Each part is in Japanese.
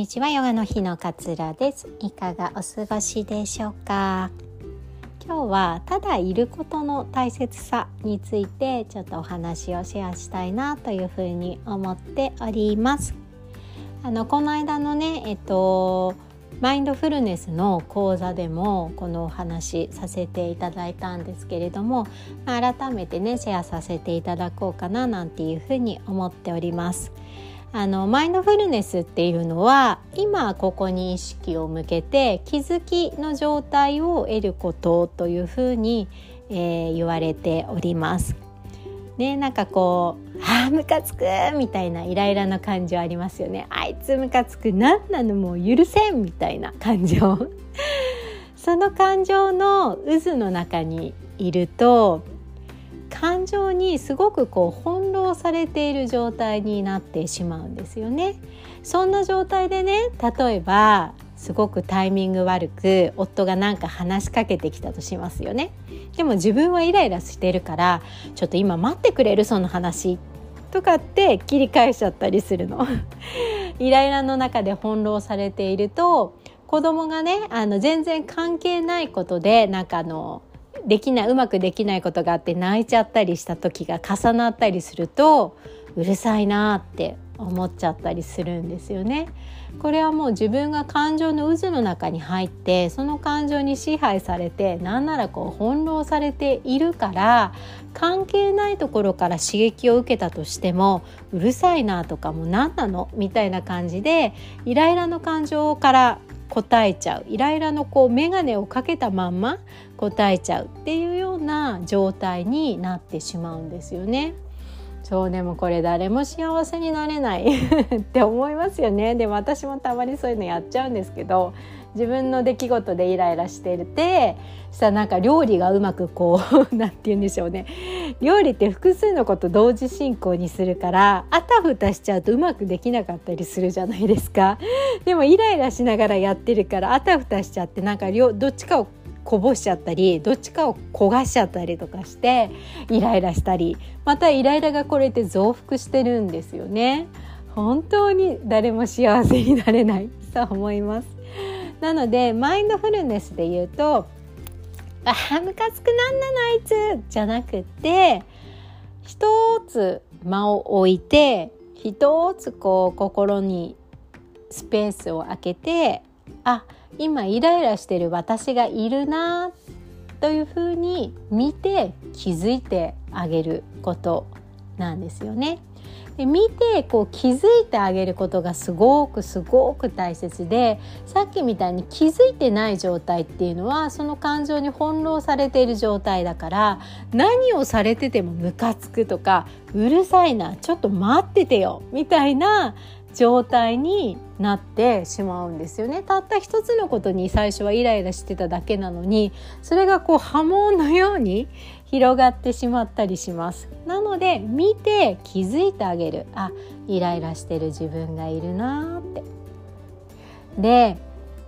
にちは。ヨガの日のかつらです。いかがお過ごしでしょうか？今日はただいることの大切さについてちょっとお話をシェアしたいなというふうに思っております。あのこの間のねえっとマインドフルネスの講座でもこのお話させていただいたんですけれども改めてねシェアさせていただこうかななんていうふうに思っております。あのマインドフルネスっていうのは今ここに意識を向けて気づきの状態を得ることというふうに、えー、言われております。ね、なんかこう「あームカつく!」みたいなイライラな感情ありますよね。あいつムカつく何なの？もう許せんみたいな感情その感情の渦の中にいると感情にすごくこう翻弄されている状態になってしまうんですよね。そんな状態でね例えばすごくタイミング悪く夫が何か話しかけてきたとしますよね。でも自分はイライラしてるからちょっと今待ってくれるその話とかって切り返しちゃったりするの。イライラの中で翻弄されていると子供がねあの全然関係ないことでなんかあのできないうまくできないことがあって泣いちゃったりした時が重なったりするとうるさいなって思っちゃったりするんですよね。これはもう自分が感情の渦の中に入ってその感情に支配されてなんならこう翻弄されているから関係ないところから刺激を受けたとしてもうるさいなとかもう何なのみたいな感じでイライラの感情から答えちゃうイライラのこう眼鏡をかけたまんま答えちゃうっていうような状態になってしまうんですよね。そうでもこれ誰も幸せになれない って思いますよねでも私もたまにそういうのやっちゃうんですけど自分の出来事でイライラしててしたらなんか料理がうまくこう 何て言うんでしょうね。料理って複数のこと同時進行にするからあたふたしちゃうとうまくできなかったりするじゃないですか。でもイライラしながらやってるからあたふたしちゃってなんかどっちかをこぼしちゃったりどっちかを焦がしちゃったりとかしてイライラしたり。またイライラがこれって増幅してるんですよね。本当に誰も幸せになれない。と思います。なのでマインドフルネスで言うと「ああムカつくなんなのあいつ」じゃなくて一つ間を置いて一つこう心にスペースを空けてあ今イライラしてる私がいるなというふうに見て気づいてあげることなんですよね。で見てこう気づいてあげることがすごくすごく大切でさっきみたいに気づいてない状態っていうのはその感情に翻弄されている状態だから何をされててもムカつくとかうるさいなちょっと待っててよみたいな状態になってしまうんですよね。たった一つのことに最初はイライラしてただけなのにそれがこう波紋のように広がってしまったりします。なので見て気づいてあげる。あイライラしてる自分がいるなって。で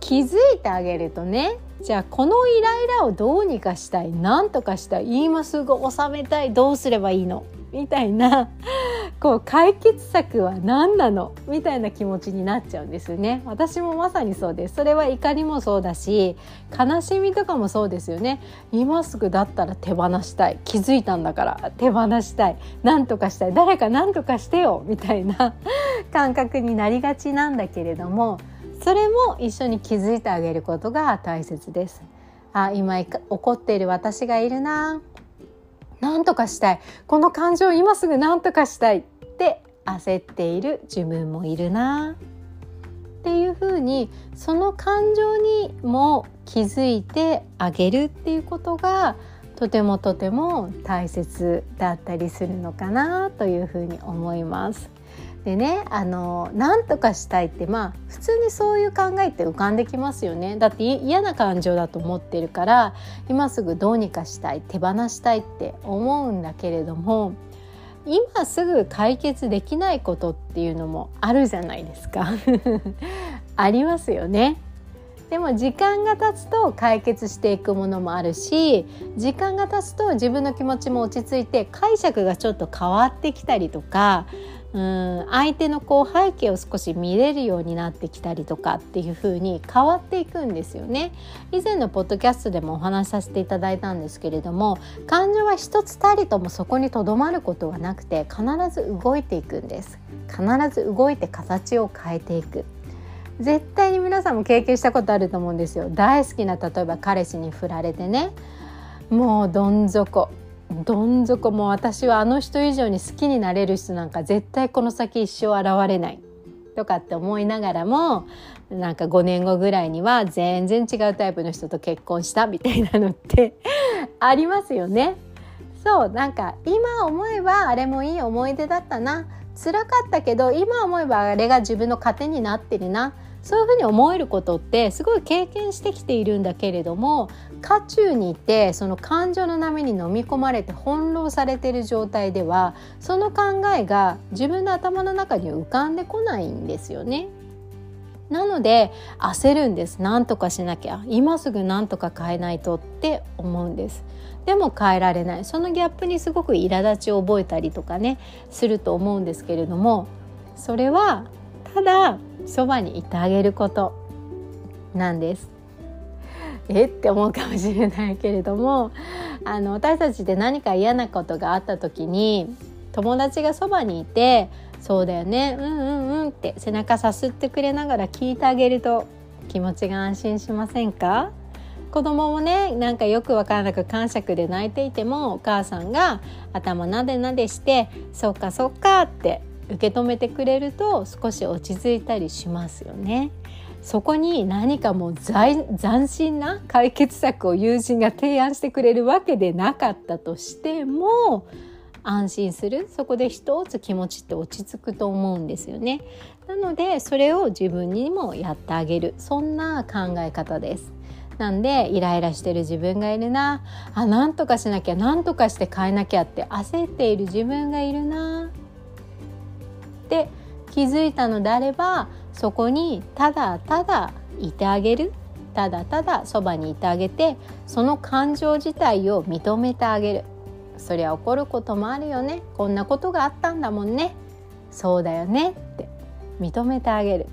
気づいてあげるとねじゃあこのイライラをどうにかしたい？何とかしたい？今す。ぐ収めたい。どうすればいいの？みたいなこう解決策は何なの？みたいな気持ちになっちゃうんですよね。私もまさにそうです。それは怒りもそうだし悲しみとかもそうですよね。今すぐだったら手放したい。気づいたんだから手放したい。何とかしたい。誰か何とかしてよ。みたいな 感覚になりがちなんだけれどもそれも一緒に気づいてあげることが大切です。あ今怒っている私がいるな。何とかしたい。この感情今すぐ何とかしたい。って焦っている自分もいるなっていうふうにその感情にも気づいてあげるっていうことがとてもとても大切だったりするのかなというふうに思います。でねあの何とかしたいってまあ普通にそういう考えって浮かんできますよねだって嫌な感情だと思ってるから今すぐどうにかしたい手放したいって思うんだけれども今すぐ解決できないことっていうのもあるじゃないですか ありますよね。でも時間が経つと解決していくものもあるし時間が経つと自分の気持ちも落ち着いて解釈がちょっと変わってきたりとかうん。相手のこう背景を少し見れるようになってきたりとかっていう風に変わっていくんですよね。以前のポッドキャストでもお話しさせていただいたんですけれども感情は一つたりともそこにとどまることはなくて必ず動いていくんです。必ず動いて形を変えていく。絶対に皆さんも経験したことあると思うんですよ。大好きな例えば彼氏に振られてね。もうどん底。どん底も私はあの人以上に好きになれる人なんか絶対この先一生現れない。とかって思いながらもなんか5年後ぐらいには全然違うタイプの人と結婚したみたいなのって ありますよね。そうなんか今思えばあれもいい思い出だったな。辛かったけど今思えばあれが自分の糧になってるな。そういうふうに思えることってすごい経験してきているんだけれども渦中にいてその感情の波に飲み込まれて翻弄されてる状態ではその考えが自分の頭の中に浮かんでこないんですよね。なので焦るんです。何とかしなきゃ。今すぐ何とか変えないとって思うんです。でも変えられない。そのギャップにすごく苛立ちを覚えたりとかねすると思うんですけれどもそれはただそばにいてあげることなんです。え？って思うかもしれないけれどもあの私たちで何か嫌なことがあった時に友達がそばにいて「そうだよねうんうんうん」って背中さすってくれながら聞いてあげると気持ちが安心しませんか？子供もねなんかよく分からなく感触で泣いていてもお母さんが頭なでなでして「そっかそっか」って受け止めてくれると少し落ち着いたりしますよね。そこに何かもう斬新な解決策を友人が提案してくれるわけでなかったとしても安心するそこで一つ気持ちって落ち着くと思うんですよね。なのでそれを自分にもやってあげるそんな考え方です。なんでイライラしてる自分がいるなあなんとかしなきゃなんとかして変えなきゃって焦っている自分がいるなって気づいたのであればそこにただただいてあげる。ただただそばにいてあげてその感情自体を認めてあげる。そりゃ怒ることもあるよね。こんなことがあったんだもんね。そうだよねって。認めてあげる。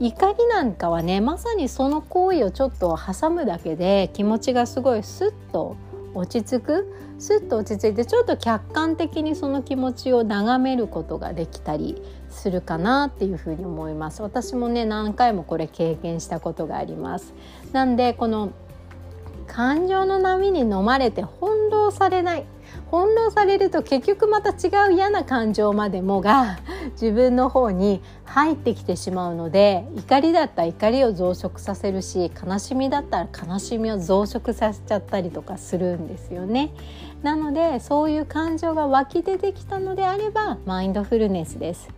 怒りなんかはねまさにその行為をちょっと挟むだけで気持ちがすごいスッと落ち着くすっと落ち着いてちょっと客観的にその気持ちを眺めることができたりするかなっていうふうに思います。私もね何回もこれ経験したことがあります。なんでこの感情の波に飲まれて翻弄されない。翻弄されると結局また違う嫌な感情までもが 自分の方に入ってきてしまうので怒りだったら怒りを増殖させるし悲しみだったら悲しみを増殖させちゃったりとかするんですよね。なのでそういう感情が湧き出てきたのであればマインドフルネスです。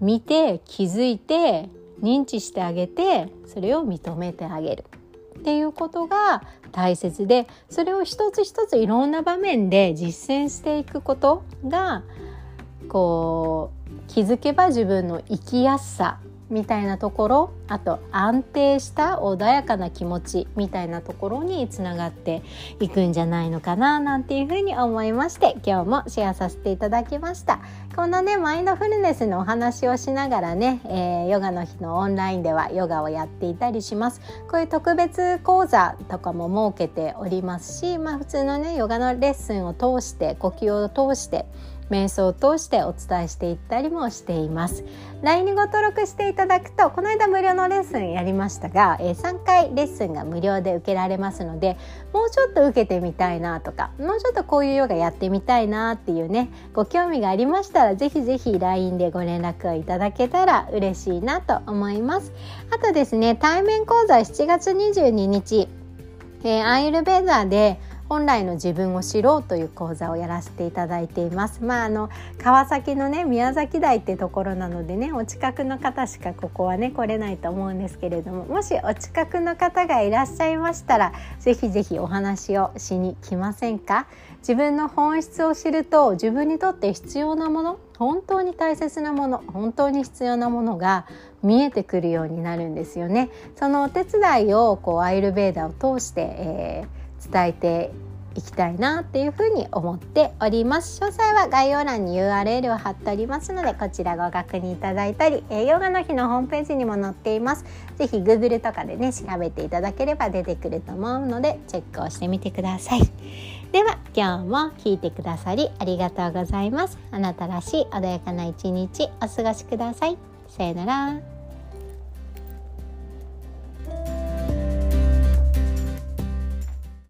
見て気づいて認知してあげてそれを認めてあげる。っていうことが大切でそれを一つ一ついろんな場面で実践していくことがこう気づけば自分の生きやすさみたいなところあと安定した穏やかな気持ちみたいなところにつながっていくんじゃないのかななんていうふうに思いまして今日もシェアさせていただきました。こんなねマインドフルネスのお話をしながらね、えー、ヨガの日のオンラインではヨガをやっていたりします。こういう特別講座とかも設けておりますしまあ普通のねヨガのレッスンを通して呼吸を通して瞑想を通してお伝えしていったりもしています。LINE にご登録していただくとこの間無料のレッスンやりましたが、え、3回レッスンが無料で受けられますのでもうちょっと受けてみたいなとかもうちょっとこういうヨガやってみたいなっていうねご興味がありましたらぜひぜひ LINE でご連絡をいただけたら嬉しいなと思います。あとですね対面講座7月22日、えー、アイルベーザーで本来の自分を知ろうという講座をやらせていただいています。まああの川崎のね宮崎台ってところなのでねお近くの方しかここはね来れないと思うんですけれどももしお近くの方がいらっしゃいましたらぜひぜひお話をしに来ませんか？自分の本質を知ると自分にとって必要なもの本当に大切なもの本当に必要なものが見えてくるようになるんですよね。そのお手伝いをこうアイルベーダを通して、えー伝えていきたいなっていうふうに思っております。詳細は概要欄に URL を貼っておりますのでこちらご確認いただいたり、ヨガの日のホームページにも載っています。是非 Google とかでね調べていただければ出てくると思うのでチェックをしてみてください。では今日も聞いてくださりありがとうございます。あなたらしい穏やかな一日お過ごしください。さよなら。